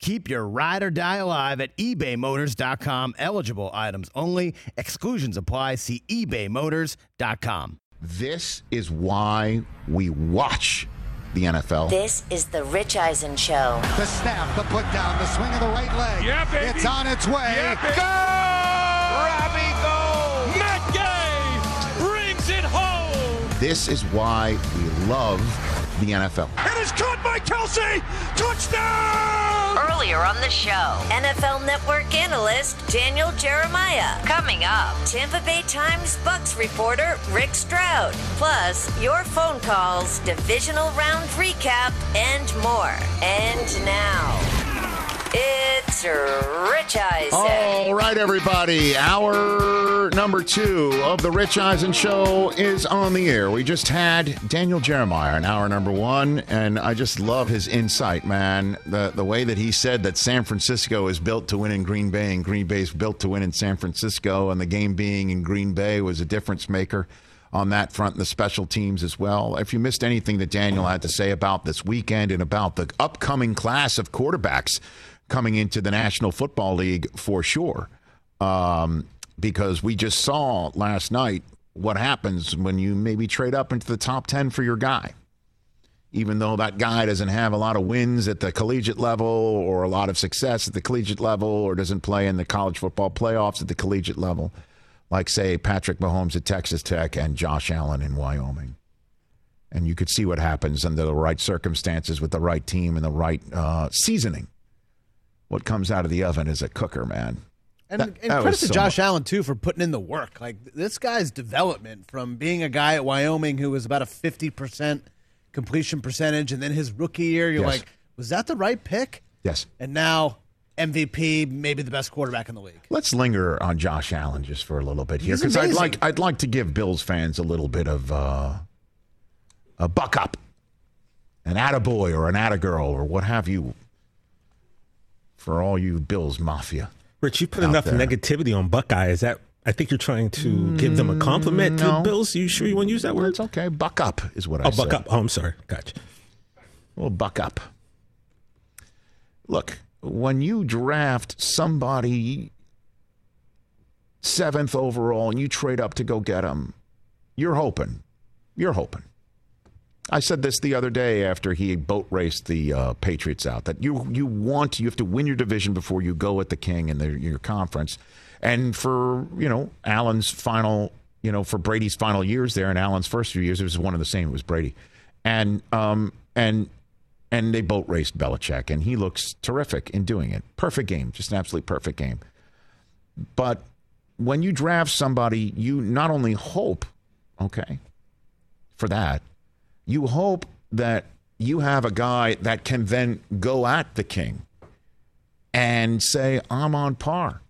Keep your ride or die alive at ebaymotors.com. Eligible items only. Exclusions apply. See ebaymotors.com. This is why we watch the NFL. This is the Rich Eisen Show. The snap, the put down, the swing of the right leg. Yeah, baby. It's on its way. Yeah, baby. Go! Robbie Gould! Matt Gay brings it home! This is why we love the NFL. It is caught by Kelce! Touchdown! Earlier on the show, NFL Network analyst Daniel Jeremiah. Coming up, Tampa Bay Times Bucks reporter Rick Stroud. Plus, your phone calls, divisional round recap, and more. And now, it's Rich Eisen. All right, everybody. Hour number two of the Rich Eisen Show is on the air. We just had Daniel Jeremiah in hour number one, and I just love his insight, man. The the way that he said that San Francisco is built to win in Green Bay, and Green Bay is built to win in San Francisco, and the game being in Green Bay was a difference maker on that front and the special teams as well. If you missed anything that Daniel had to say about this weekend and about the upcoming class of quarterbacks coming into the National Football League for sure. Um, because we just saw last night what happens when you maybe trade up into the top 10 for your guy. Even though that guy doesn't have a lot of wins at the collegiate level or a lot of success at the collegiate level or doesn't play in the college football playoffs at the collegiate level, like, say, Patrick Mahomes at Texas Tech and Josh Allen in Wyoming. And you could see what happens under the right circumstances with the right team and the right uh, seasoning what comes out of the oven is a cooker, man. And, That- and that credit to so Josh mu- Allen too for putting in the work. Like this guy's development from being a guy at Wyoming who was about a fifty percent completion percentage, and then his rookie year, you're Yes. like, was that the right pick? Yes. And now MVP, maybe the best quarterback in the league. Let's linger on Josh Allen just for a little bit here because I'd like I'd like to give Bills fans a little bit of uh, a buck up, an attaboy or an attagirl or what have you for all you Bills mafia. Rich, you put enough there. negativity on Buckeye. Is that? I think you're trying to give them a mm, compliment to no. the Bills. You sure you want to use that word? It's okay. Buck up is what I said. Oh, buck up. Oh, I'm sorry. Gotcha. Well, buck up. Look, when you draft somebody seventh overall and you trade up to go get him, you're hoping. You're hoping. I said this the other day after he boat raced the uh, Patriots out that you you want you have to win your division before you go at the king in the, your conference, and for you know Allen's final you know for Brady's final years there and Allen's first few years it was one of the same it was Brady, and um and and they boat raced Belichick and he looks terrific in doing it. Perfect game just an absolutely perfect game, but when you draft somebody you not only hope okay for that you hope that you have a guy that can then go at the king and say, I'm on par.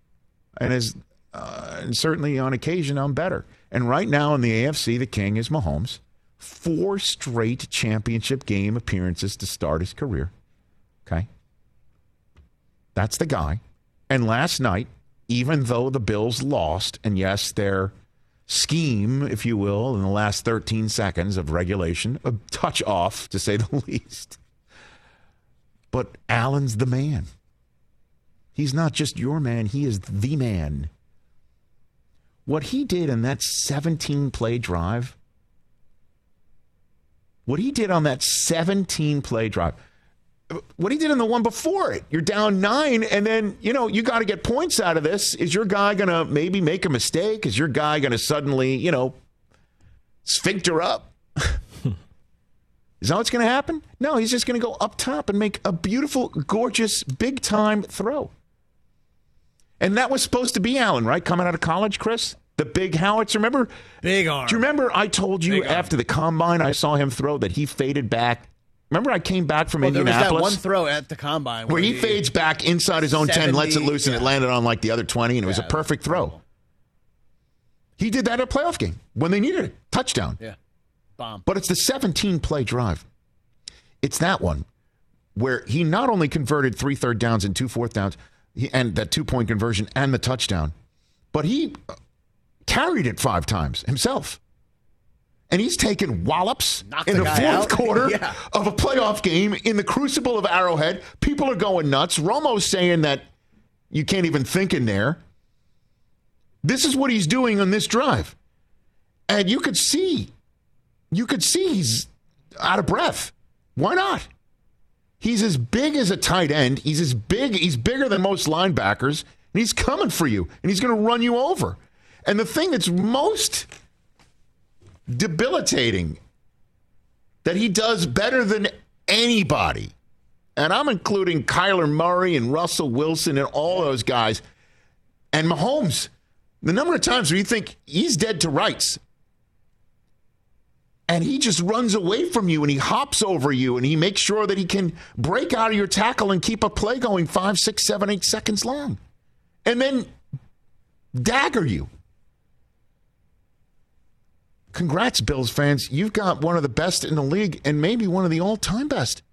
And, as, uh, and certainly on occasion, I'm better. And right now in the AFC, the king is Mahomes. Four straight championship game appearances to start his career. Okay. That's the guy. And last night, even though the Bills lost, and yes, they're scheme, if you will, in the last 13 seconds of regulation, a touch off, to say the least. But Allen's the man. He's not just your man, he is the man. What he did in that 17 play drive, what he did on that 17 play drive, what he did in the one before it. You're down nine, and then, you know, you got to get points out of this. Is your guy going to maybe make a mistake? Is your guy going to suddenly, you know, sphincter up? Is that what's going to happen? No, he's just going to go up top and make a beautiful, gorgeous, big time throw. And that was supposed to be Allen, right? Coming out of college, Chris? The big howitzer. Remember? Big arm. Do you remember I told you Big arm. after the combine I saw him throw that he faded back? Remember I came back from Well, there was that one throw at the combine where he fades back inside his own 10, lets it 70, loose, and it landed on like the other 20, and it was a Yeah, perfect throw. He did that at a playoff game when they needed it. Touchdown. Yeah. Bomb. But it's the 17 play drive. It's that one where he not only converted three third downs and two fourth downs and that two point conversion and the touchdown, but he uh, carried it five times himself. And he's taken wallops Knocked in the the fourth out. quarter Yeah. of a playoff game in the crucible of Arrowhead. People are going nuts. Romo's saying that you can't even think in there. This is what he's doing on this drive. And you could see, you could see he's out of breath. Why not? He's as big as a tight end. He's as big, he's bigger than most linebackers, and he's coming for you, and he's going to run you over. And the thing that's most debilitating that he does better than anybody, and I'm including Kyler Murray and Russell Wilson and all those guys, and Mahomes. The number of times where you think he's dead to rights, and he just runs away from you and he hops over you and he makes sure that he can break out of your tackle and keep a play going five, six, seven, eight seconds long, and then dagger you. Congrats, Bills fans. You've got one of the best in the league and maybe one of the all time best.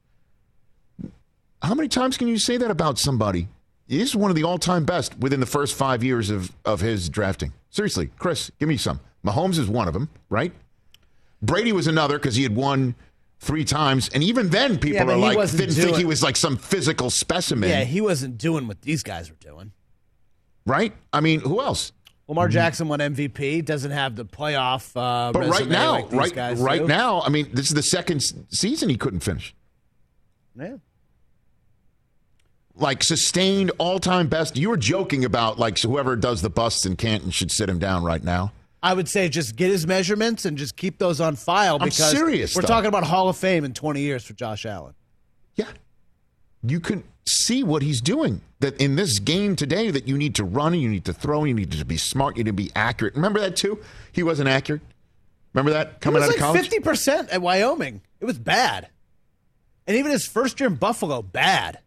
How many times can you say that about somebody? He's one of the all time best within the first five years of, of his drafting. Seriously, Chris, give me some. Mahomes is one of them, right? Brady was another because he had won three times. And even then, people Yeah, are like, didn't think he was like some physical specimen, Yeah, he wasn't doing what these guys were doing. right? I mean, who else? Lamar Jackson won MVP. Doesn't have the playoff. Uh, But right now, like right, right do. now, I mean, this is the second season he couldn't finish. Yeah. like sustained all time best. You were joking about like whoever does the busts in Canton should sit him down right now. I would say just get his measurements and just keep those on file I'm because serious, we're though. talking about Hall of Fame in 20 years for Josh Allen. Yeah. You can see what he's doing. That in this game today, that you need to run, you need to throw, you need to be smart, you need to be accurate. Remember that too? He wasn't accurate. Remember that coming it out was of like college? 50% at Wyoming. It was bad. And even his first year in Buffalo, bad.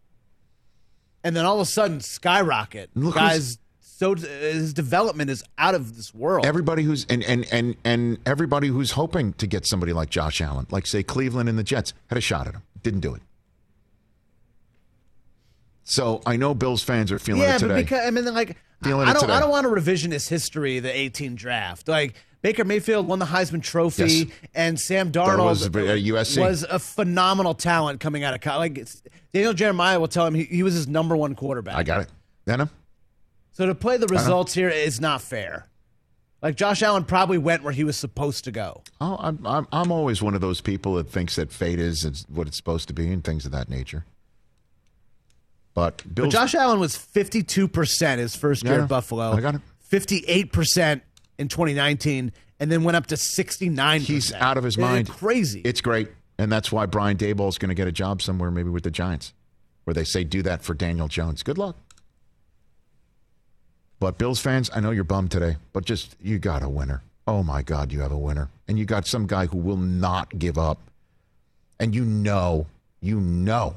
And then all of a sudden, skyrocket. Look Guys, so his development is out of this world. Everybody who's and, and and and everybody who's hoping to get somebody like Josh Allen, like say Cleveland and the Jets, had a shot at him. Didn't do it. So I know Bills fans are feeling yeah, it today. but because I mean, like, Feeling I it don't, today. I don't want to revisionist history of the 18 draft. Like Baker Mayfield won the Heisman Trophy, Yes. and Sam Darnold was at USC. Uh, was a phenomenal talent coming out of college. Like it's- Daniel Jeremiah will tell him he, he was his number one quarterback. I got it. Venom? Uh? So to play the uh-huh. results here is not fair. Like Josh Allen probably went where he was supposed to go. Oh, I'm, I'm I'm always one of those people that thinks that fate is, is what it's supposed to be and things of that nature. But But Josh Allen was 52% his first year know. at Buffalo. I got it. 58% in 2019 and then went up to 69%. he's out of his It's mind. crazy. It's great, and that's why Brian Daboll is going to get a job somewhere, maybe with the Giants, where they say do that for Daniel Jones. Good luck. But Bills fans, I know you're bummed today, but just you got a winner. Oh my God, you have a winner, and you got some guy who will not give up, and you know, you know.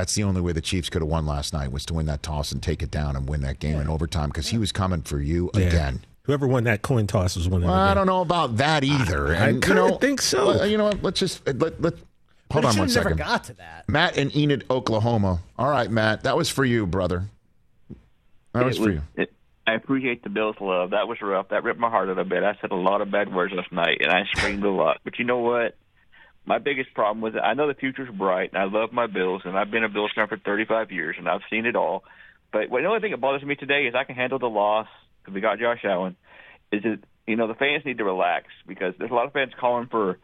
That's the only way the Chiefs could have won last night was to win that toss and take it down and win that game in overtime because he was coming for you Yeah. again. Whoever won that coin toss was winning. Well, the I don't know about that either. I And, kinda you know, think so. You know what? Let's just uh, let let. Hold on should one have never second. got to that. Matt in Enid, Oklahoma. All right, Matt, that was for you, brother. That was It for you. it- I appreciate the Bills' love. That was rough. That ripped my heart out a bit. I said a lot of bad words last night, and I screamed a lot. But you know what? My biggest problem was I know the future's bright, and I love my Bills, and I've been a Bills fan for 35 years, and I've seen it all. But the only thing that bothers me today is I can handle the loss because we got Josh Allen. Is that you know the fans need to relax because there's a lot of fans calling for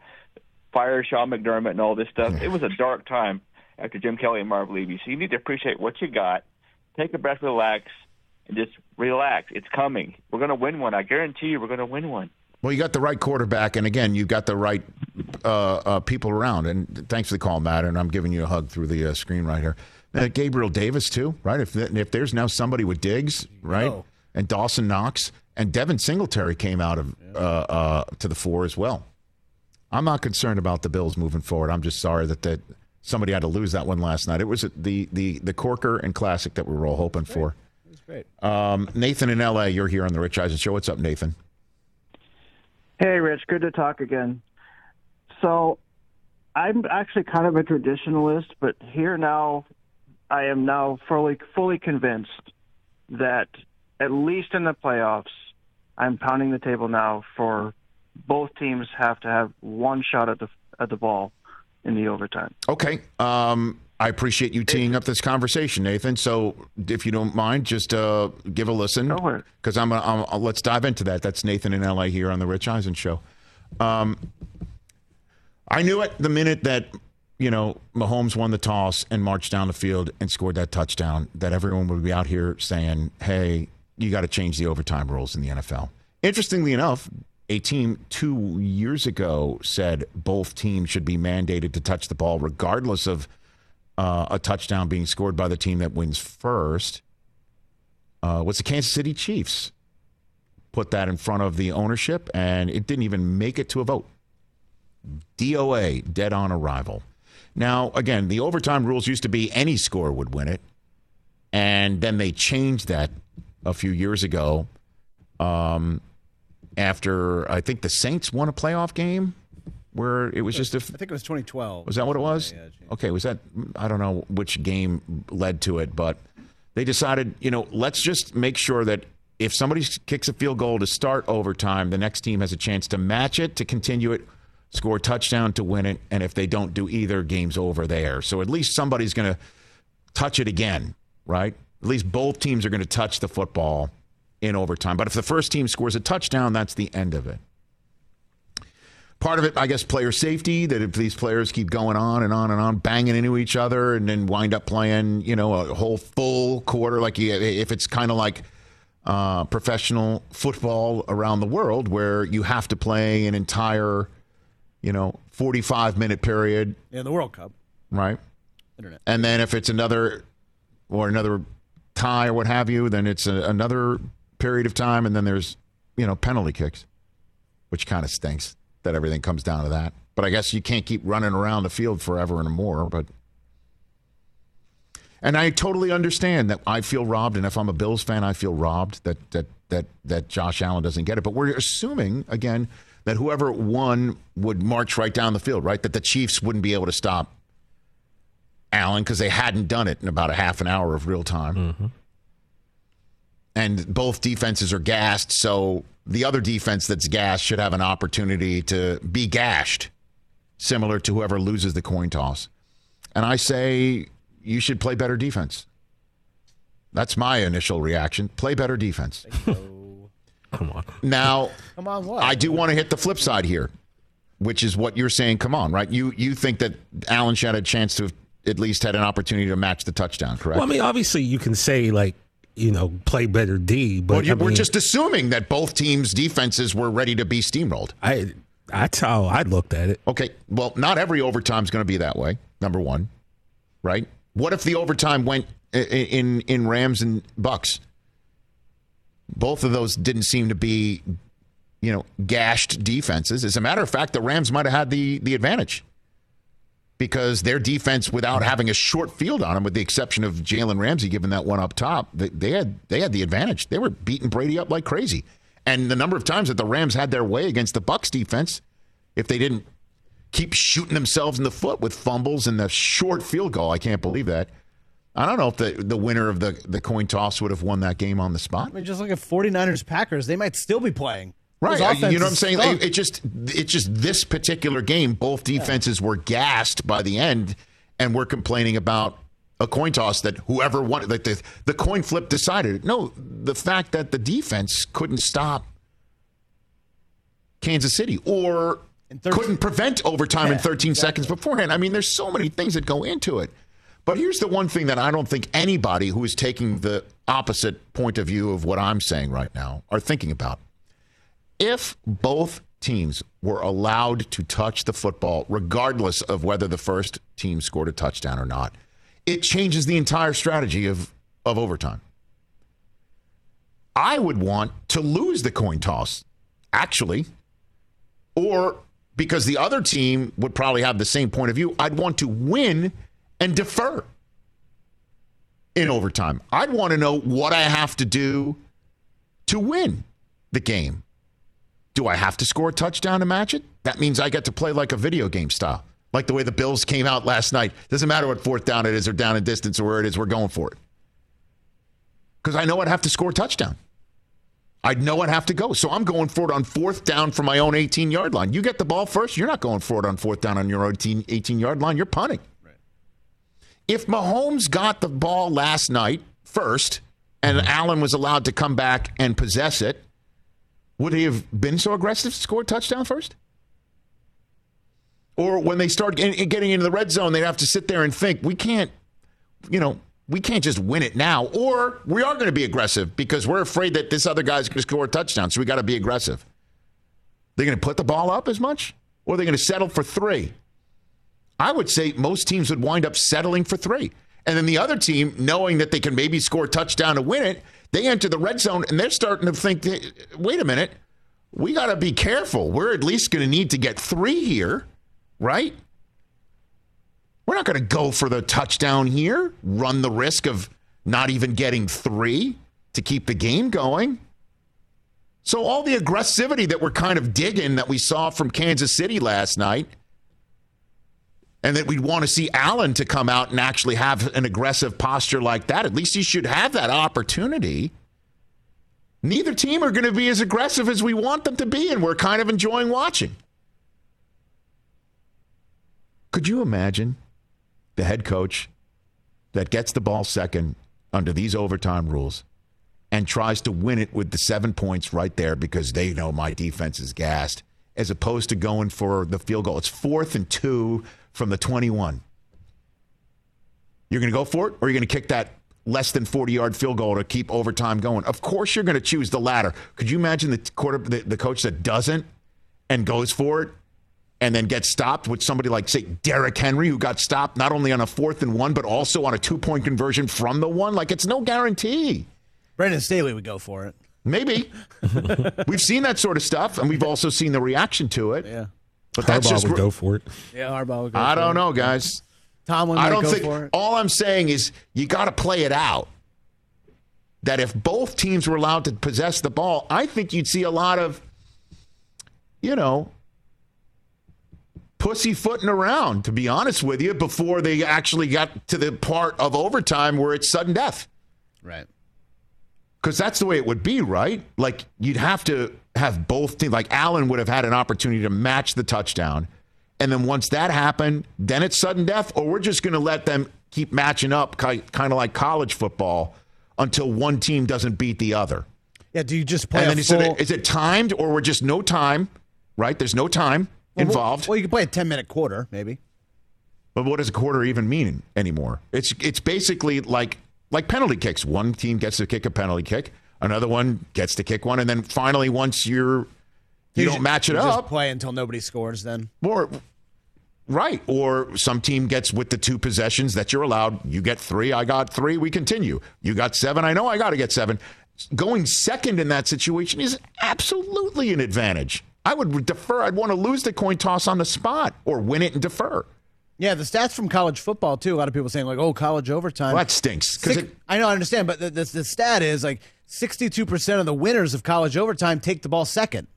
fire Sean McDermott and all this stuff. It was a dark time after Jim Kelly and Marv Levy, so you need to appreciate what you got. Take a breath, relax, and just relax. It's coming. We're going to win one. I guarantee you, we're going to win one. Well, you got the right quarterback, and again, you got the right uh, uh, people around. And thanks for the call, Matt. And I'm giving you a hug through the uh, screen right here. Uh, Gabriel Davis too, right? If if there's now somebody with Diggs, right, go. and Dawson Knox and Devin Singletary came out of uh, uh, to the fore as well. I'm not concerned about the Bills moving forward. I'm just sorry that that somebody had to lose that one last night. It was the the the Corker and Classic that we were all hoping for. That's great. Um, Nathan in L.A., you're here on the Rich Eisen Show. What's up, Nathan? Hey, Rich. Good to talk again. So, I'm actually kind of a traditionalist, but here now, I am now fully fully convinced that at least in the playoffs, I'm pounding the table now for both teams have to have one shot at the at the ball in the overtime. Okay. Um, I appreciate you teeing up this conversation, Nathan. So, if you don't mind, just uh, give a listen because I'm, I'm, I'm. Let's dive into that. That's Nathan in LA here on the Rich Eisen show. Um, I knew it the minute that you know Mahomes won the toss and marched down the field and scored that touchdown that everyone would be out here saying, "Hey, you got to change the overtime rules in the NFL." Interestingly enough, a team two years ago said both teams should be mandated to touch the ball regardless of uh, a touchdown being scored by the team that wins first. Uh, was the Kansas City Chiefs put that in front of the ownership, and it didn't even make it to a vote. DOA, dead on arrival. Now, again, the overtime rules used to be any score would win it, and then they changed that a few years ago. Um, after I think the Saints won a playoff game where it was just a. I think it was 2012. Was that what it was? Okay, was that I don't know which game led to it, but they decided, you know, let's just make sure that if somebody kicks a field goal to start overtime, the next team has a chance to match it, to continue it, score a touchdown to win it, and if they don't do either, game's over there. So at least somebody's going to touch it again, right? At least both teams are going to touch the football in overtime. But if the first team scores a touchdown, that's the end of it. Part of it, I guess, player safety, that if these players keep going on and on and on, banging into each other and then wind up playing, you know, a whole full quarter, like if it's kind of like uh, professional football around the world where you have to play an entire, you know, 45 minute period. In the World Cup. Right. Internet. And then if it's another or another tie or what have you, then it's a, another period of time, and then there's you know penalty kicks, which kind of stinks that everything comes down to that. But I guess you can't keep running around the field forever and more. But and I totally understand that I feel robbed, and if I'm a Bills fan, I feel robbed that that that that Josh Allen doesn't get it. But we're assuming again that whoever won would march right down the field, right? That the Chiefs wouldn't be able to stop Allen because they hadn't done it in about a half an hour of real time. Mm-hmm. And both defenses are gassed, so the other defense that's gassed should have an opportunity to be gashed, similar to whoever loses the coin toss. And I say you should play better defense. That's my initial reaction. Play better defense. Come on. Now, Come on, what? I do want to hit the flip side here, which is what you're saying. Come on, right? You you think that Allen should have a chance to have at least had an opportunity to match the touchdown, correct? Well, I mean, obviously, you can say like, you know, play better D, but Well, you- I we're just assuming that both teams' defenses were ready to be steamrolled. I that's oh, how I looked at it. Okay, well, not every overtime is going to be that way. Number one, right? What if the overtime went i- i- in in Rams and Bucks? Both of those didn't seem to be, you know, gashed defenses. As a matter of fact, the Rams might have had the the advantage because their defense, without having a short field on them, with the exception of Jalen Ramsey giving that one up top, they, they had they had the advantage. They were beating Brady up like crazy, and the number of times that the Rams had their way against the Bucks defense, if they didn't keep shooting themselves in the foot with fumbles and the short field goal, I can't believe that. I don't know if the, the winner of the, the coin toss would have won that game on the spot. I mean, just look at 49ers Packers. They might still be playing. Right, you know what I'm saying? It, it just, it just this particular game, both defenses were gassed by the end, and we're complaining about a coin toss that whoever won, like the the coin flip decided. it. No, the fact that the defense couldn't stop Kansas City or couldn't prevent overtime in Yeah, 13 seconds beforehand. I mean, there's so many things that go into it. But here's the one thing that I don't think anybody who is taking the opposite point of view of what I'm saying right now are thinking about if both teams were allowed to touch the football, regardless of whether the first team scored a touchdown or not, it changes the entire strategy of, of overtime. I would want to lose the coin toss, actually, or because the other team would probably have the same point of view, I'd want to win and defer in overtime. I'd want to know what I have to do to win the game Do I have to score a touchdown to match it? That means I get to play like a video game style, like the way the Bills came out last night. Doesn't matter what fourth down it is or down in distance or where it is, we're going for it. Because I know I'd have to score a touchdown. I'd know I'd have to go. So I'm going for it on fourth down from my own 18 yard line. You get the ball first, you're not going for it on fourth down on your 18, 18 yard line. You're punting. If Mahomes got the ball last night first and mm-hmm. Allen was allowed to come back and possess it, would he have been so aggressive to score a touchdown first? Or when they start getting into the red zone, they'd have to sit there and think, we can't, you know, we can't just win it now. Or we are going to be aggressive because we're afraid that this other guy's going to score a touchdown. So we got to be aggressive. They're going to put the ball up as much? Or are they going to settle for three? I would say most teams would wind up settling for three. And then the other team, knowing that they can maybe score a touchdown to win it, they enter the red zone and they're starting to think, wait a minute, we got to be careful. We're at least going to need to get three here, right? We're not going to go for the touchdown here, run the risk of not even getting three to keep the game going. So, all the aggressivity that we're kind of digging that we saw from Kansas City last night, and that we'd want to see Allen to come out and actually have an aggressive posture like that, at least he should have that opportunity. Neither team are going to be as aggressive as we want them to be, and we're kind of enjoying watching. Could you imagine the head coach that gets the ball second under these overtime rules and tries to win it with the seven points right there because they know my defense is gassed, as opposed to going for the field goal. It's fourth and two from the 21. You're going to go for it, or you're going to kick that less than 40 yard field goal to keep overtime going? Of course, you're going to choose the latter. Could you imagine the quarter, the, the coach that doesn't and goes for it and then gets stopped with somebody like, say, Derrick Henry, who got stopped not only on a fourth and one, but also on a two point conversion from the one? Like, it's no guarantee. Brandon Staley would go for it. Maybe. we've seen that sort of stuff, and we've also seen the reaction to it. Yeah. But Harbaugh that's just. would go for it. Yeah, Harbaugh would go I for don't it. know, guys. Tomlin I don't go think. for it. All I'm saying is you got to play it out. That if both teams were allowed to possess the ball, I think you'd see a lot of, you know, pussyfooting around, to be honest with you, before they actually got to the part of overtime where it's sudden death. Right. Because that's the way it would be, right? Like you'd have to have both teams. Like Allen would have had an opportunity to match the touchdown, and then once that happened, then it's sudden death. Or we're just going to let them keep matching up, kind of like college football, until one team doesn't beat the other. Yeah, do you just play And then he full... said, "Is it timed, or we're just no time? Right? There's no time involved. Well, you can play a 10-minute quarter, maybe. But what does a quarter even mean anymore? It's it's basically like like penalty kicks. One team gets to kick a penalty kick, another one gets to kick one, and then finally, once you're you, don't ju- match it you up, play until nobody scores then. or right, or some team gets with the two possessions that you're allowed. You get three, I got three. We continue. You got seven. I know I got to get seven. Going second in that situation is absolutely an advantage. I would defer. I'd want to lose the coin toss on the spot or win it and defer. Yeah, the stats from college football too. A lot of people saying like, "Oh, college overtime." Well, that stinks Six- I know, I understand, but the, the, the stat is like sixty-two percent of the winners of college overtime take the ball second,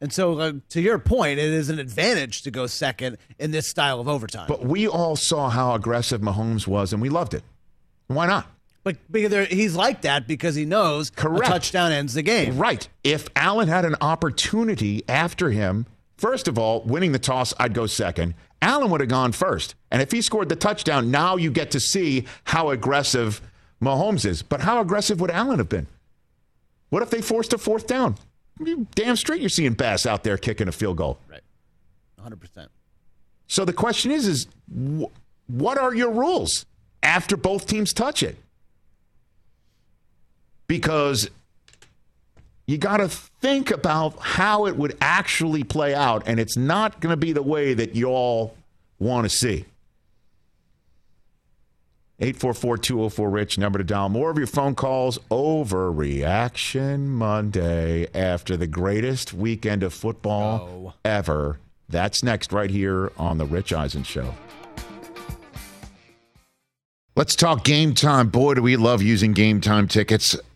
and so uh, to your point, it is an advantage to go second in this style of overtime. But we all saw how aggressive Mahomes was, and we loved it. Why not? But because he's like that because he knows Correct. a touchdown ends the game. Right. If Allen had an opportunity after him, first of all, winning the toss, I'd go second. Allen would have gone first. And if he scored the touchdown, now you get to see how aggressive Mahomes is. But how aggressive would Allen have been? What if they forced a fourth down? You damn straight you're seeing Bass out there kicking a field goal. Right, hundred percent. So the question is, is wh- what are your rules after both teams touch it? Because you got to think about how it would actually play out, and it's not going to be the way that you all want to see. 844-204-RICH, number to dial. More of your phone calls Overreaction Monday after the greatest weekend of football ever. That's next right here on The Rich Eisen Show. Let's talk game time. Boy, do we love using game time tickets.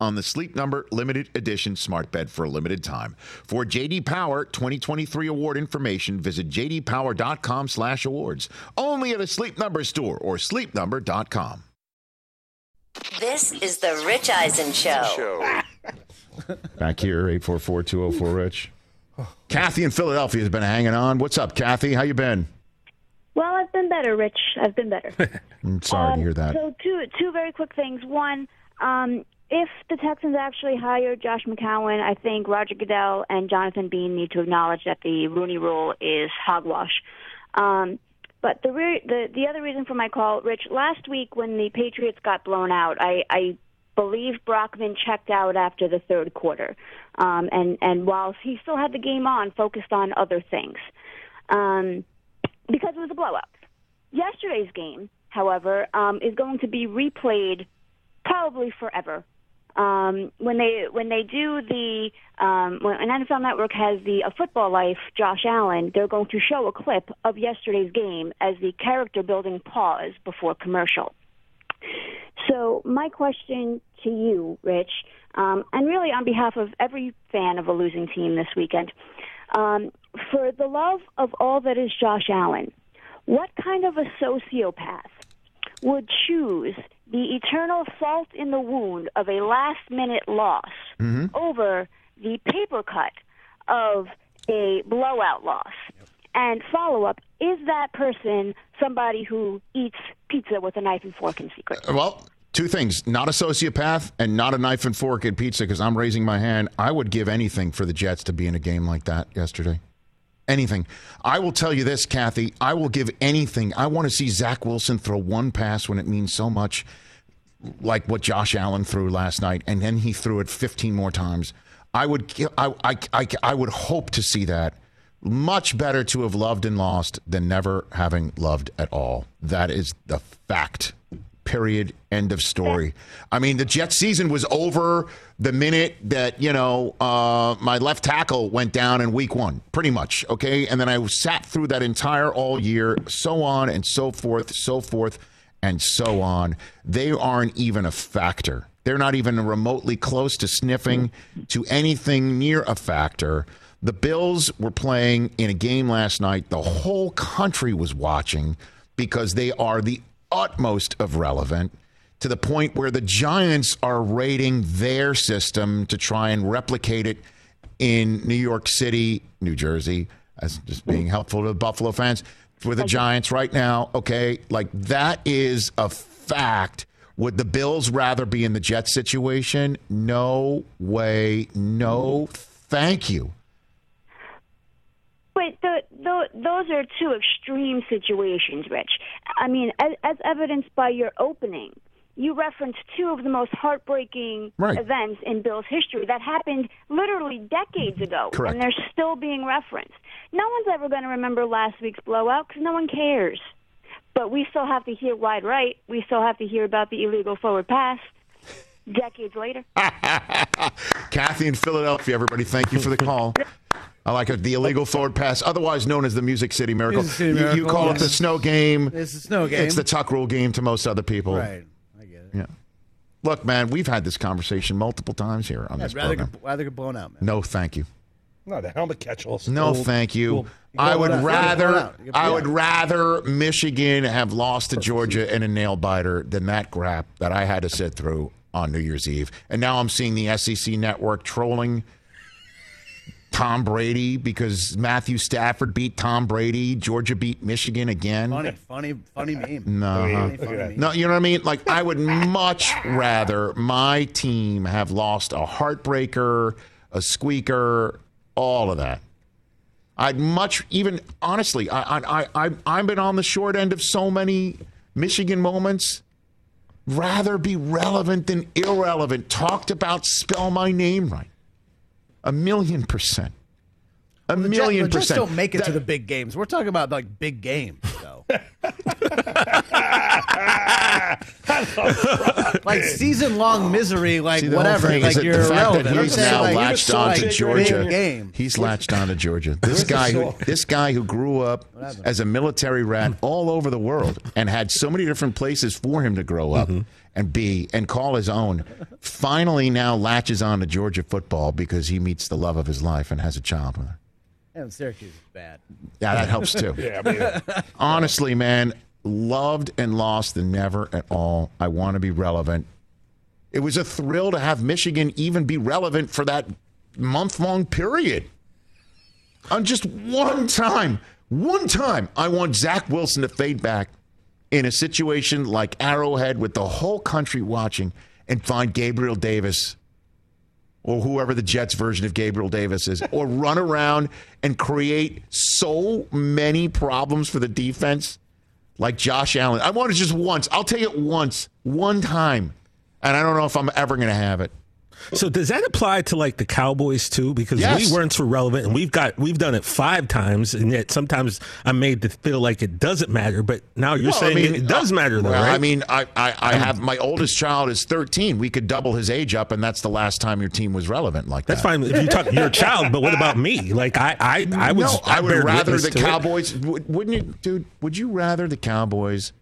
on the Sleep Number limited edition smart bed for a limited time. For JD Power 2023 award information, visit jdpower.com/awards. Only at a Sleep Number store or sleepnumber.com. This is the Rich Eisen Show. Back here 844-204 Rich. Kathy in Philadelphia has been hanging on. What's up, Kathy? How you been? Well, I've been better, Rich. I've been better. I'm sorry to hear that. So two two very quick things. One, um, if the Texans actually hire Josh McCown, I think Roger Goodell and Jonathan Beane need to acknowledge that the Rooney Rule is hogwash. Um, but the, re- the the other reason for my call, Rich, last week when the Patriots got blown out, I, I believe Brockman checked out after the third quarter, um, and and while he still had the game on, focused on other things, um, because it was a blowout. Yesterday's game, however, um, is going to be replayed probably forever. Um, when they when they do the um, when an NFL Network has the a Football Life Josh Allen, they're going to show a clip of yesterday's game as the character building pause before commercial. So my question to you, Rich, um, and really on behalf of every fan of a losing team this weekend, um, for the love of all that is Josh Allen, what kind of a sociopath would choose the eternal salt in the wound of a last minute loss mm-hmm. over the paper cut of a blowout loss? And follow up, is that person somebody who eats pizza with a knife and fork in secret? Uh, well, two things. Not a sociopath and not a knife and fork at pizza because I'm raising my hand. I would give anything for the Jets to be in a game like that yesterday. Anything. I will tell you this, Kathy. I will give anything. I want to see Zach Wilson throw one pass when it means so much, like what Josh Allen threw last night, and then he threw it 15 more times. I would, I, I, I, I would hope to see that. Much better to have loved and lost than never having loved at all. That is the fact. Period. End of story. I mean, the Jet season was over the minute that, you know, uh, my left tackle went down in week one, pretty much. Okay. And then I sat through that entire all year, so on and so forth, so forth, and so on. They aren't even a factor. They're not even remotely close to sniffing to anything near a factor. The Bills were playing in a game last night. The whole country was watching because they are the utmost of relevant to the point where the Giants are rating their system to try and replicate it in New York City, New Jersey, as just being helpful to the Buffalo fans for the Giants right now. Okay, like that is a fact. Would the Bills rather be in the Jets situation? No way. No, thank you. Wait, the, the, those are two extreme situations, Rich. I mean, as, as evidenced by your opening, you referenced two of the most heartbreaking Right. events in Bill's history that happened literally decades ago, Correct. and they're still being referenced. No one's ever going to remember last week's blowout because no one cares. But we still have to hear wide right. We still have to hear about the illegal forward pass decades later. Kathy in Philadelphia, everybody, thank you for the call. I like it. The illegal forward pass, otherwise known as the Music City Miracle. Music City You- You, Miracle, call it the snow game. It's the snow game. It's the tuck rule game to most other people. Right. I get it. Yeah. Look, man, we've had this conversation multiple times here on this I'd rather program. get, rather get blown out, man. No, thank you. No, the helmet catch also. No, thank you. Cool. You I would out. You got one rather out. You got- I yeah. would rather Michigan have lost to Georgia in a nail biter than that crap that I had to sit through on New Year's Eve. And now I'm seeing the SEC network trolling Tom Brady because Matthew Stafford beat Tom Brady, Georgia beat Michigan again. Funny, funny, funny meme. No, Funny, uh-huh. funny meme. no, you know what I mean? Like, I would much rather my team have lost a heartbreaker, a squeaker, all of that. I'd much, even honestly, I, I, I, I- I've been on the short end of so many Michigan moments. Rather be relevant than irrelevant. Talked about, spell my name right. A million percent. A Jet- million Jets percent. don't make it to the big games. We're talking about like big games, though. like season long misery, like See, whatever. thing Like you're the fact that he's now like, latched on to like, Georgia. Game. He's latched on to Georgia. This guy who this guy who grew up as a military rat hmm. all over the world and had so many different places for him to grow up mm-hmm. and be and call his own. Finally, now latches on to Georgia football because he meets the love of his life and has a child with her. And Syracuse is bad. Yeah, that helps too. Yeah, I mean, Honestly, man, loved and lost and never at all. I want to be relevant. It was a thrill to have Michigan even be relevant for that month long period. On just one time, one time, I want Zach Wilson to fade back in a situation like Arrowhead with the whole country watching and find Gabriel Davis or whoever the Jets version of Gabriel Davis is, or run around and create so many problems for the defense like Josh Allen. I want it just once. I'll take it once, one time. And I don't know if I'm ever going to have it. So does that apply to like the Cowboys too? Because Yes. we weren't so relevant, and we've got we've done it five times, and yet sometimes I'm made to feel like it doesn't matter. But now you're Well, I saying mean, it, does uh, matter, though, well, right? I mean, I, I, I have my oldest child is 13. We could double his age up, and that's the last time your team was relevant like that's that. fine if you talk you're a child, but what about me? Like I I, I was no, I would rather the to it. Cowboys. Wouldn't you, dude? Would you rather the Cowboys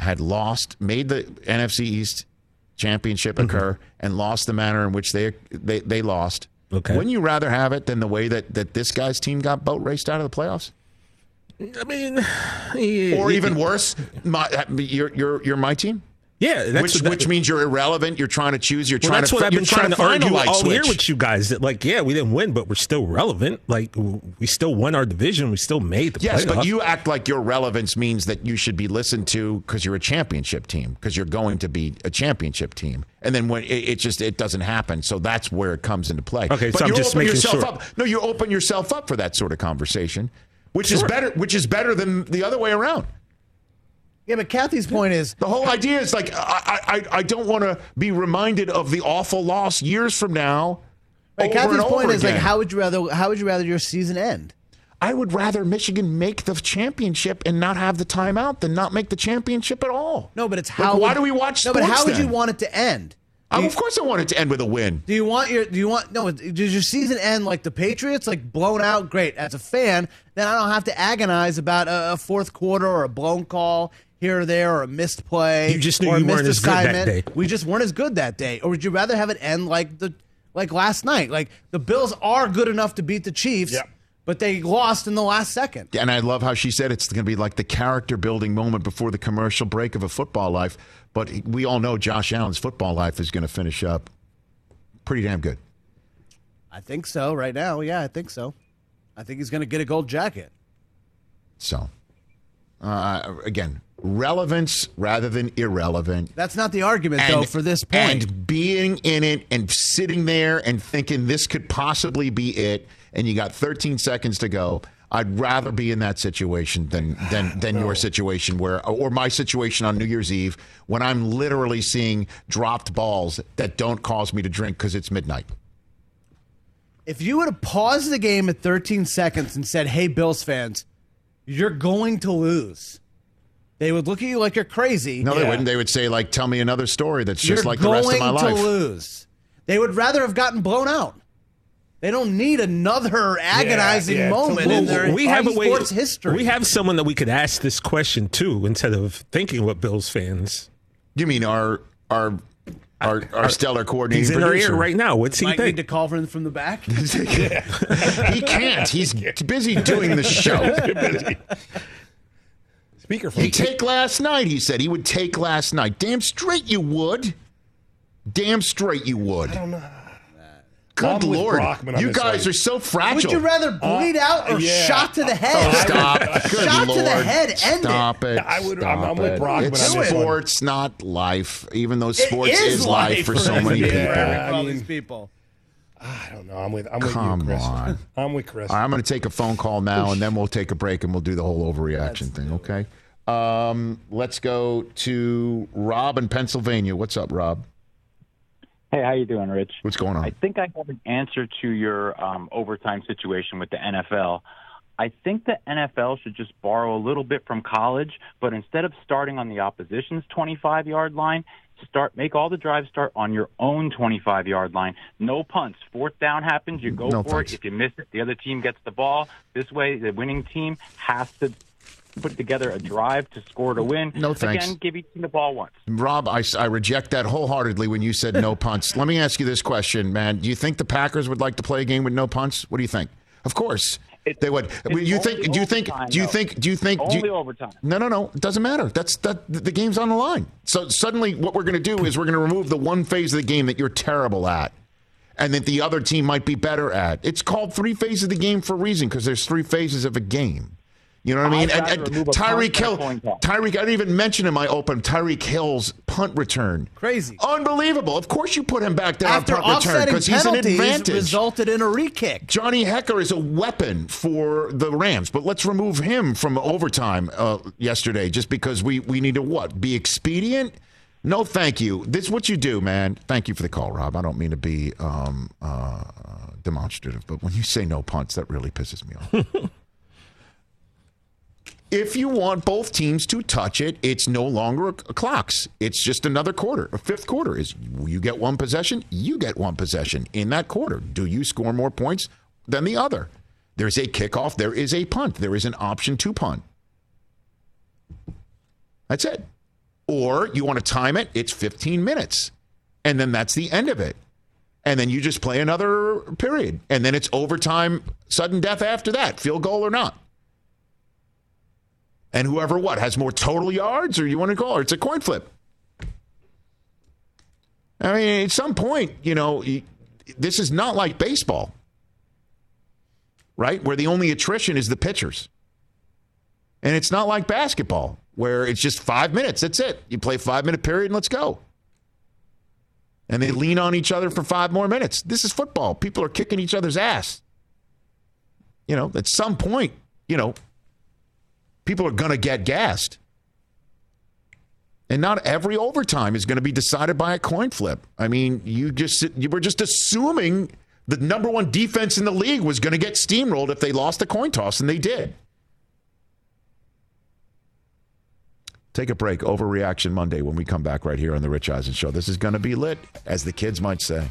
had lost, made the NFC East championship Mm-hmm. occur, and lost the manner in which they they, they lost? Okay. Wouldn't you rather have it than the way that, that this guy's team got boat raced out of the playoffs? I mean, yeah, Or even worse, my, you're you're you're my team. Yeah, that's which that- which means you're irrelevant. You're trying to choose. You're Well, trying that's to. what I've been trying, to find a argue all year with you guys. That like, yeah, we didn't win, but we're still relevant. Like we still won our division. We still made the playoffs. Yes, but you act like your relevance means that you should be listened to because you're a championship team because you're going to be a championship team, and then when it, it just it doesn't happen, so that's where it comes into play. Okay, but so I'm you just open making yourself sure. up. No, you open yourself up for that sort of conversation, which is better. Which is better than the other way around. Yeah, but Kathy's point is The whole idea is like I I, I don't want to be reminded of the awful loss years from now. Right, Kathy's point is like, how would you rather? How would you rather your season end? I would rather Michigan make the championship and not have the timeout than not make the championship at all. No, but it's Like, how. why would- do we watch No, but how sports would you want it to end? Um, of course, I want it to end with a win. Do you want your? Do you want no? Does your season end like the Patriots, like blown out? Great. As a fan, then I don't have to agonize about a, a fourth quarter or a blown call here or there or a missed play. You just knew or a you weren't missed as good that assignment. day. We just weren't as good that day. Or would you rather have it end like the like last night? Like the Bills are good enough to beat the Chiefs, Yep. but they lost in the last second. And I love how she said it's going to be like the character building moment before the commercial break of a football life. But we all know Josh Allen's football life is going to finish up pretty damn good. I think so. Right now, yeah, I think so. I think he's going to get a gold jacket. So, uh, again, relevance rather than irrelevant. That's not the argument though for this point. And being in it and sitting there and thinking this could possibly be it, and you got 13 seconds to go. I'd rather be in that situation than than than your situation where or my situation on New Year's Eve when I'm literally seeing dropped balls that don't cause me to drink because it's midnight. If you would have paused the game at 13 seconds and said, "Hey, Bills fans, you're going to lose," they would look at you like you're crazy. No, they wouldn't. They would say like, "Tell me another story that's You're just like the rest of my going life." to lose. They would rather have gotten blown out. They don't need another agonizing Yeah, yeah. moment in their we have a way, sports history. We have someone that we could ask this question to instead of thinking what Bills fans. You mean our our our, our stellar coordinating He's in our producer ear right now. What's he Might need think? to call from from the back. he can't. He's busy doing the show. Speakerphone. He'd take last night, he said. He would take last night. Damn straight you would. Damn straight you would. I don't know. Good I'm Lord. Brockman You guys one. are so fragile. Would you rather uh, bleed out or yeah. shot to the head? Oh, stop. Good Shot to the Lord. head, end it. Stop it. I would- I'm- I'm Stop with it. Brockman It's on sports, not life. Even though sports is is, life for so many people. Yeah. For all these people. I don't know. I'm with. I'm with Come you, Chris. on. I'm with Chris. All right, I'm going to take a phone call now, and then we'll take a break, and we'll do the whole overreaction thing. Okay. Um, let's go to Rob in Pennsylvania. What's up, Rob? Hey, how you doing, Rich? What's going on? I think I have an answer to your um, overtime situation with the NFL. I think the NFL should just borrow a little bit from college, but instead of starting on the opposition's 25 yard line, start make all the drives start on your own 25 yard line. No punts. Fourth down happens, you go No for punts. it. If you miss it, the other team gets the ball. This way, the winning team has to put together a drive to score to win. No thanks. Again, give each team the ball once. Rob, I, I reject that wholeheartedly when you said no punts. Let me ask you this question, man. Do you think the Packers would like to play a game with no punts? What do you think? Of course. They would. you think? Do you think? Do you think? Do you think? do Only you- overtime. No, no, no. It doesn't matter. That's that. The game's on the line. So suddenly, what we're going to do is we're going to remove the one phase of the game that you're terrible at, and that the other team might be better at. It's called three phases of the game for a reason because there's three phases of a game. You know what I mean? And, and remove a punt Tyreek Hill. Tyreek. I didn't even mention in my open Tyreek Hill's punt return. Crazy. Unbelievable. Of course, you put him back there After on punt return offsetting because he's an advantage. resulted in a re-kick. Johnny Hekker is a weapon for the Rams, but let's remove him from overtime uh, yesterday just because we, we need to what? Be expedient? No, thank you. This is what you do, man. Thank you for the call, Rob. I don't mean to be um, uh, demonstrative, but when you say no punts, that really pisses me off. if you want both teams to touch it, it's no longer a, clocks. It's just another quarter. A fifth quarter is you get one possession, you get one possession in that quarter. Do you score more points than the other? There's a kickoff, there is a punt, there is an option to punt. That's it. Or you want to time it, it's 15 minutes. And then that's the end of it. And then you just play another period. And then it's overtime, sudden death after that, field goal or not. And whoever what has more total yards, or you want to call it, it's a coin flip. I mean, at some point, you know, this is not like baseball, right? Where the only attrition is the pitchers. And it's not like basketball, where it's just five minutes. That's it. You play five minute period and let's go. And they lean on each other for five more minutes. This is football. People are kicking each other's ass. You know, at some point, you know, people are going to get gassed. And not every overtime is going to be decided by a coin flip. I mean, you just you were just assuming the number one defense in the league was going to get steamrolled if they lost the coin toss, and they did. Take a break. Overreaction Monday when we come back right here on the Rich Eisen Show. This is going to be lit, as the kids might say.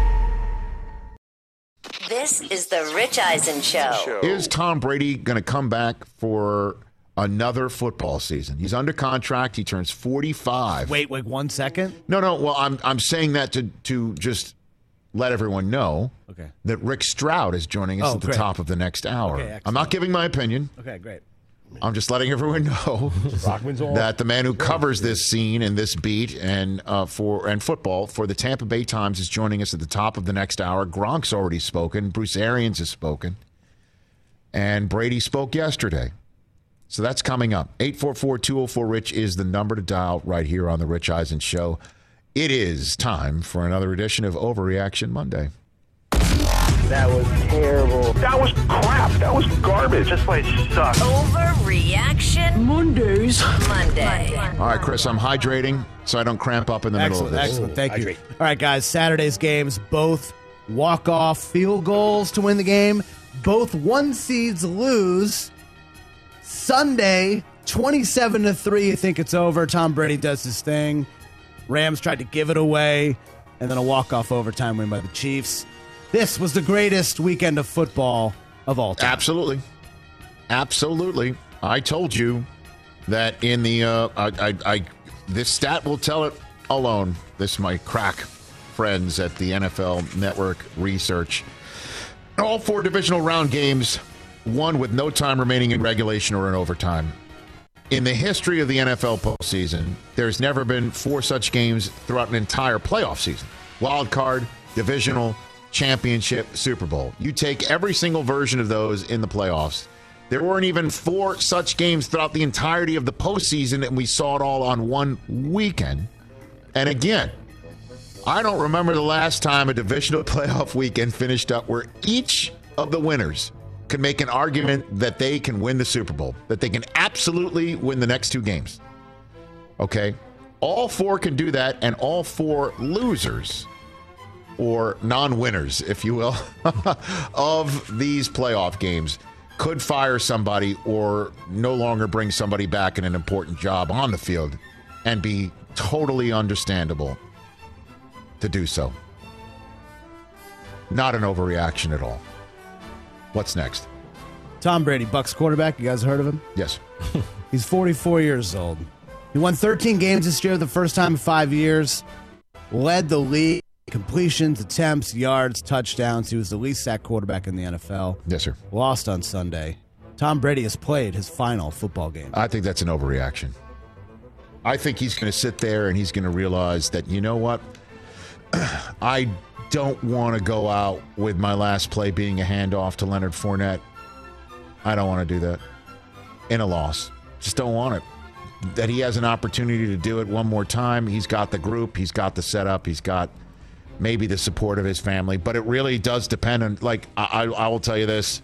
This is the Rich Eisen Show. Is Tom Brady going to come back for another football season? He's under contract. He turns 45. Wait, wait one second. No, no. Well, I'm I'm saying that to to just let everyone know Okay. that Rick Stroud is joining us Oh, at the great. top of the next hour. Okay, I'm not giving my opinion. Okay, great. I'm just letting everyone know Rockman's that the man who covers this scene and this beat and uh, for and football for the Tampa Bay Times is joining us at the top of the next hour. Gronk's already spoken. Bruce Arians has spoken, and Brady spoke yesterday. So that's coming up. 844-204-RICH is the number to dial right here on the Rich Eisen Show. It is time for another edition of Overreaction Monday. That was terrible. That was crap. That was garbage. This place sucks. Overreaction Mondays. Monday. All right, Chris, I'm hydrating so I don't cramp up in the middle of Excellent, this. excellent. Thank you. hydrate. All right, guys. Saturday's games both walk off field goals to win the game. Both one seeds lose. Sunday, 27 to 3. I think it's over. Tom Brady does his thing. Rams tried to give it away, and then a walk off overtime win by the Chiefs. This was the greatest weekend of football of all time. Absolutely. Absolutely. I told you that in the uh, I, I, I this stat will tell it alone. This my crack friends at the NFL Network research. All four divisional round games won with no time remaining in regulation or in overtime. In the history of the NFL postseason, there's never been four such games throughout an entire playoff season. Wild card, divisional, championship, Super Bowl. You take every single version of those in the playoffs. There weren't even four such games throughout the entirety of the postseason, and we saw it all on one weekend. And again, I don't remember the last time a divisional playoff weekend finished up where each of the winners could make an argument that they can win the Super Bowl, that they can absolutely win the next two games. Okay? All four can do that, and all four losers, or non winners, if you will, of these playoff games could fire somebody or no longer bring somebody back in an important job on the field and be totally understandable to do so. Not an overreaction at all. What's next? Tom Brady, Bucks quarterback. You guys heard of him? Yes. He's 44 years old. He won 13 games this year, the first time in five years. Led the league completions, attempts, yards, touchdowns. He was the least sacked quarterback in the NFL. Yes, sir. Lost on Sunday. Tom Brady has played his final football game. I think that's an overreaction. I think he's going to sit there and he's going to realize that, you know what? I don't want to go out with my last play being a handoff to Leonard Fournette. I don't want to do that in a loss. Just don't want it. That he has an opportunity to do it one more time. He's got the group, he's got the setup, he's got maybe the support of his family, but it really does depend on, like, I, I, will tell you this.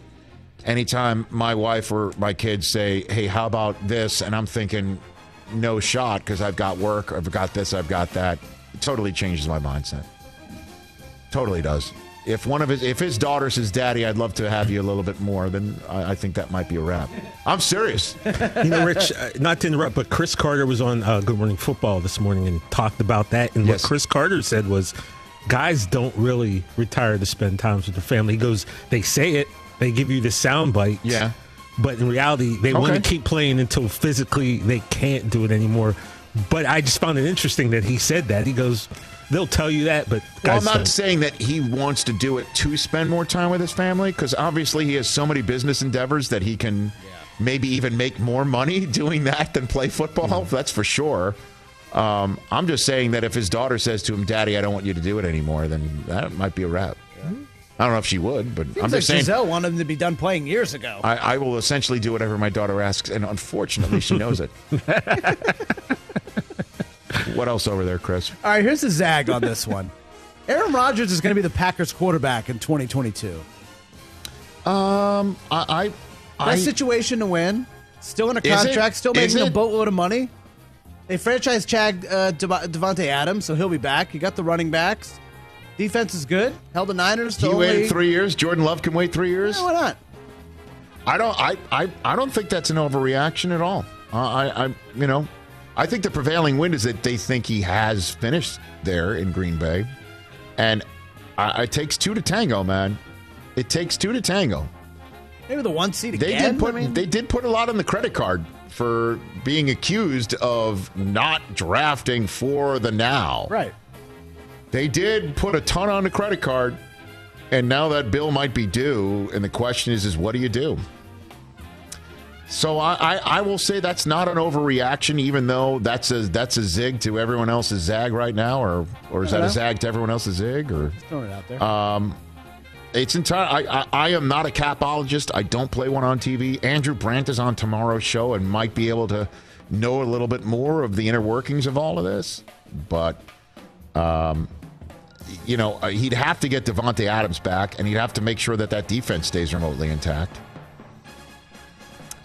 Anytime my wife or my kids say, hey, how about this? And I'm thinking, no shot because I've got work, I've got this, I've got that. It totally changes my mindset. Totally does. If one of his, if his daughter says, "Daddy, I'd love to have you a little bit more," then I, I think that might be a wrap. I'm serious. you know, Rich, uh, not to interrupt, but Cris Carter was on uh, Good Morning Football this morning and talked about that. And Yes. what Cris Carter said was, guys don't really retire to spend times with their family. He goes, they say it, they give you the sound bite. Yeah. But in reality, they want to keep playing until physically they can't do it anymore. But I just found it interesting that he said that. He goes, they'll tell you that, but Well, I'm not don't. saying that he wants to do it to spend more time with his family because obviously he has so many business endeavors that he can maybe even make more money doing that than play football. Mm-hmm. That's for sure. Um, I'm just saying that if his daughter says to him, "Daddy, I don't want you to do it anymore," then that might be a wrap. I don't know if she would, but Seems I'm like just saying. Gisele wanted him to be done playing years ago. I, I will essentially do whatever my daughter asks, and unfortunately, she knows it. what else over there, Chris? All right, here's the zag on this one. Aaron Rodgers is going to be the Packers quarterback in 2022. Um, I, I, Best situation to win. Still in a contract. Still making a boatload of money. They franchise tagged uh, Dev- Davante Adams, so he'll be back. You got the running backs. Defense is good. Held the Niners to He only waited three years. Jordan Love can wait three years. Yeah, why not? I don't. I, I. I don't think that's an overreaction at all. Uh, I. I. You know, I think the prevailing wind is that they think he has finished there in Green Bay, and I, it takes two to tango, man. It takes two to tango. Maybe the one seed They again. did put. I mean, They did put a lot on the credit card for being accused of not drafting for the now. right. They did put a ton on the credit card, and now that bill might be due. And the question is, is what do you do? So I, I, I will say that's not an overreaction, even though that's a that's a zig to everyone else's zag right now, or or is that a zag to everyone else's zig? Or Throwing it out there. um, it's entire. I, I I am not a capologist. I don't play one on TV. Andrew Brandt is on tomorrow's show and might be able to know a little bit more of the inner workings of all of this. But, um, you know, uh, he'd have to get Davante Adams back, and he'd have to make sure that that defense stays remotely intact.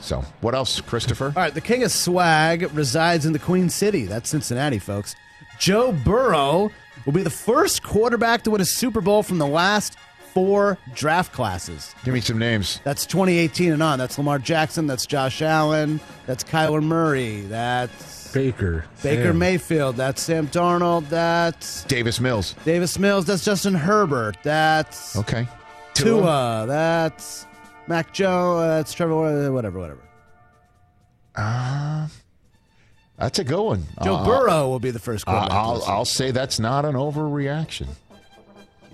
So, what else, Christopher? All right, the king of swag resides in the Queen City. That's Cincinnati, folks. Joe Burrow will be the first quarterback to win a Super Bowl from the last four draft classes. Give me some names. That's 2018 and on. That's Lamar Jackson. That's Josh Allen. That's Kyler Murray. That's Baker. Baker Sam. Mayfield. That's Sam Darnold. That's Davis Mills. Davis Mills. That's Justin Herbert. That's Okay. Tua. That's Mac Joe. That's Trevor. Whatever, whatever. Uh, that's a good one. Joe Uh, Burrow will be the first Uh, quarterback. I'll. I'll say that's not an overreaction.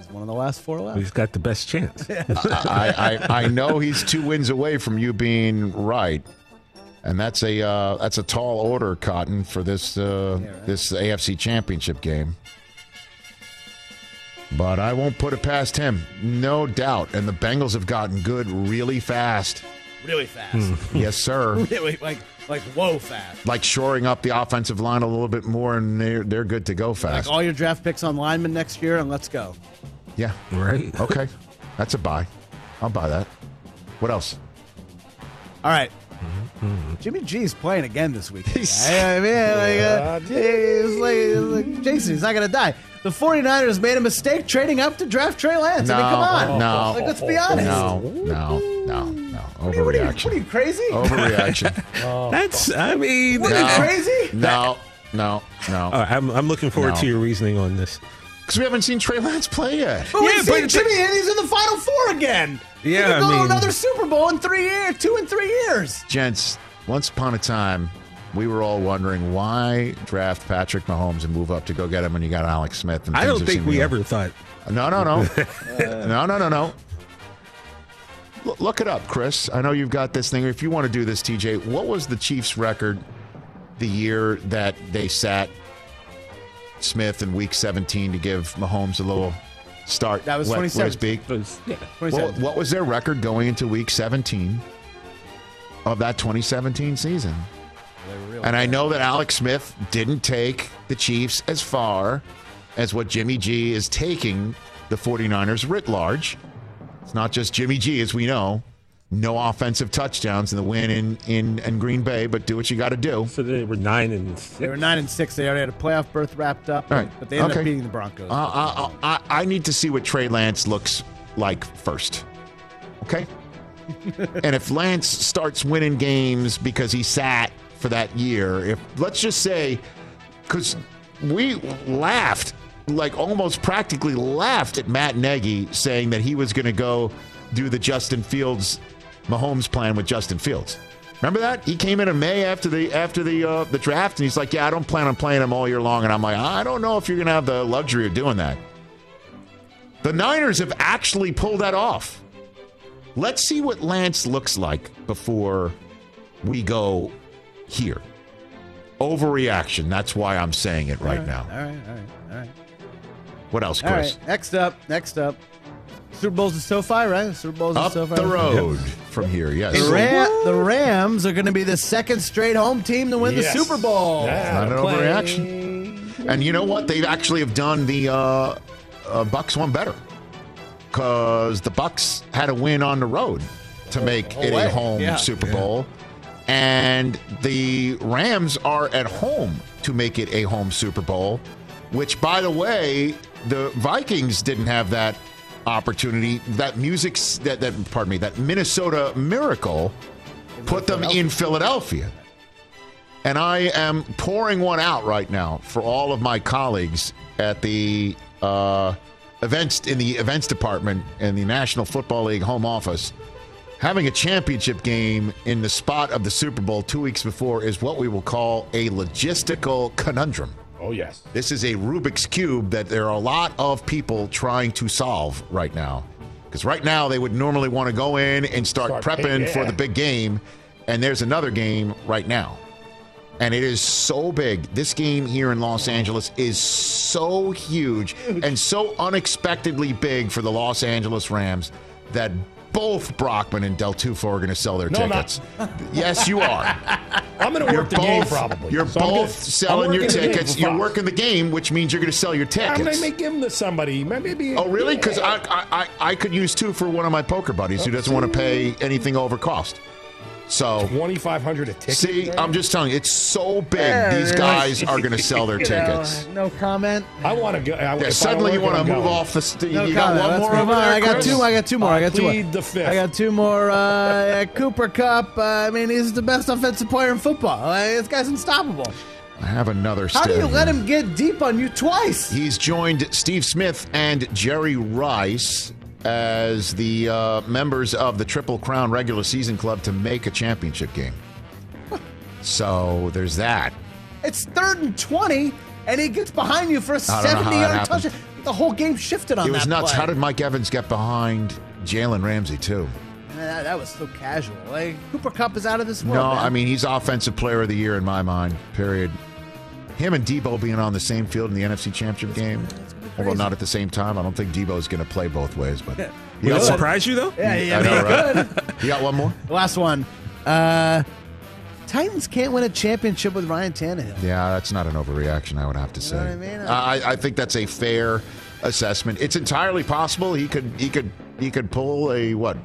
He's one of the last four left. He's got the best chance. I, I, I know he's two wins away from you being right, and that's a uh, that's a tall order, Cotton, for this uh, this AFC Championship game. But I won't put it past him, no doubt. And the Bengals have gotten good really fast. really fast. Yes, sir. really like like whoa fast. like shoring up the offensive line a little bit more, and they're they're good to go fast. Like all your draft picks on linemen next year, and let's go. Yeah. Right. Okay. That's a buy. I'll buy that. What else? All right. Jimmy G's playing again this week. I mean, like, uh, he's like, he's like, Jason, he's not going to die. The 49ers made a mistake trading up to draft Trey Lance. I mean, come on. No. Like, let's be honest. No, no, no, no. What are you, what are you, Overreaction. what are you crazy? Overreaction. That's. I mean. What are you No. crazy? No, no, no. All right, I'm, I'm looking forward No. to your reasoning on this. Because we haven't seen Trey Lance play yet. But we Yeah, see but Jimmy, and he's in the Final Four again. he Yeah, could I go to mean- another Super Bowl in three years, two in three years. Gents, once upon a time, we were all wondering why draft Patrick Mahomes and move up to go get him when you got Alex Smith. And I things don't think we go- ever thought. No, no, no. no, no, no, no. L- Look it up, Chris. I know you've got this thing. If you want to do this, TJ, what was the Chiefs' record the year that they sat Smith in Week 17 to give Mahomes a little start? That was wet- wet his 2017. beak? Was, yeah. What, 27. what was their record going into Week 17 of that 2017 season? And I know that Alex Smith didn't take the Chiefs as far as what Jimmy G is taking the 49ers writ large. It's not just Jimmy G, as we know. No offensive touchdowns in the win in, in, in Green Bay, but do what you got to do. So they were nine and six. They were nine and six. They already had a playoff berth wrapped up, All right. but they ended Okay. up beating the Broncos. Uh, I, I, I need to see what Trey Lance looks like first. Okay? and if Lance starts winning games because he sat for that year, if let's just say, because we laughed, like almost practically laughed at Matt Nagy saying that he was going to go do the Justin Fields Mahomes plan with Justin Fields. Remember that he came in in May after the after the uh, the draft, and he's like, "Yeah, I don't plan on playing him all year long." And I'm like, "I don't know if you're going to have the luxury of doing that." The Niners have actually pulled that off. Let's see what Lance looks like before we go here. Overreaction. That's why I'm saying it right now. All right, all right, all right. What else, All Chris? right, next up, next up. Super Bowl's in SoFi, right? Super Bowl's in Up SoFi. the road from here, yes. The, Ram- the Rams are going to be the second straight home team to win Yes. the Super Bowl. Yeah, Not an overreaction. And you know what? They actually have done the uh, uh, Bucks one better because the Bucks had a win on the road to make whole it way. a home Yeah. Super Bowl, and the Rams are at home to make it a home Super Bowl, which, by the way, the Vikings didn't have that opportunity. That music, that, that pardon me, that Minnesota miracle put them in Philadelphia. And I am pouring one out right now for all of my colleagues at the uh, events in the events department in the National Football League home office. Having a championship game in the spot of the Super Bowl two weeks before is what we will call a logistical conundrum. Oh, yes. This is a Rubik's Cube that there are a lot of people trying to solve right now. Because right now they would normally want to go in and start, Start prepping pay- for the big game. And there's another game right now. And it is so big. This game here in Los Angeles is so huge and so unexpectedly big for the Los Angeles Rams that both Brockman and Del Tufo are going to sell their No, tickets. yes, you are. I'm going to work the game both- probably. You're So both gonna- selling your working the game tickets. You're Fox. working the game, which means you're going to sell your tickets. to make give them to somebody. Maybe. Oh, really? Because I, I, I I could use two for one of my poker buddies who doesn't want to pay anything over cost. So 2500 a ticket. see, I'm just telling you, it's so big. Yeah, these guys are going to sell their You know, tickets. no comment. I want to go. I, Yeah, if I suddenly you want to move going. off the. St- No you got comment. one Let's more move over on. there, I got Chris? two. I got two more. I got two more. plead the fifth. I got two more. Uh, Cooper Kupp. Uh, I mean, he's the best offensive player in football. Uh, this guy's unstoppable. I have another. How do you stat let him get deep on you twice? He's joined Steve Smith and Jerry Rice as the uh, members of the Triple Crown regular season club to make a championship game. So there's that. It's third and twenty, and he gets behind you for a I don't know how that seventy-yard touchdown. The whole game shifted on It was nuts. play. How did Mike Evans get behind Jalen Ramsey too? that, that was so casual. Like Cooper Kupp is out of this world. No, man. I mean he's offensive player of the year in my mind. Period. Him and Deebo being on the same field in the NFC Championship game, although not at the same time. I don't think Deebo's going to play both ways. But Would You it got surprise you though? Yeah, yeah, I know, right? good. You got one more? Last one. Uh, Titans can't win a championship with Ryan Tannehill. Yeah, that's not an overreaction. I would have to say. what I mean? I, I think that's a fair assessment. It's entirely possible he could he could he could pull a what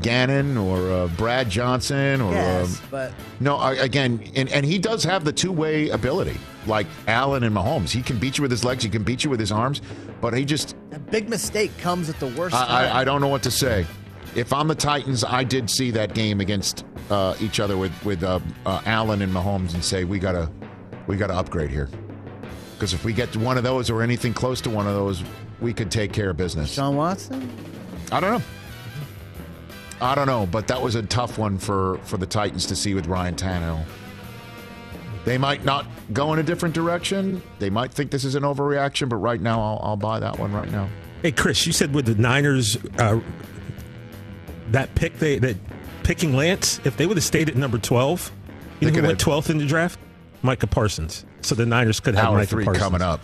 Gannon or uh Brad Johnson or Yes, um, but no I, again and, and he does have the two way ability like Allen and Mahomes. He can beat you with his legs. He can beat you with his arms. But he just a big mistake comes at the worst I, time. I, I don't know what to say. If I'm the Titans, I did see that game against uh, each other with with uh, uh, Allen and Mahomes and say we gotta we gotta upgrade here because if we get to one of those or anything close to one of those, we could take care of business. Sean Watson. I don't know. I don't know, but that was a tough one for for the Titans to see with Ryan Tannehill. They might not go in a different direction. They might think this is an overreaction, but right now, I'll, I'll buy that one right now. Hey, Chris, you said with the Niners, uh, that pick they that picking Lance, if they would have stayed at number twelve, you They know who went twelfth in the draft? Micah Parsons. So the Niners could have Hour Micah three Parsons coming up.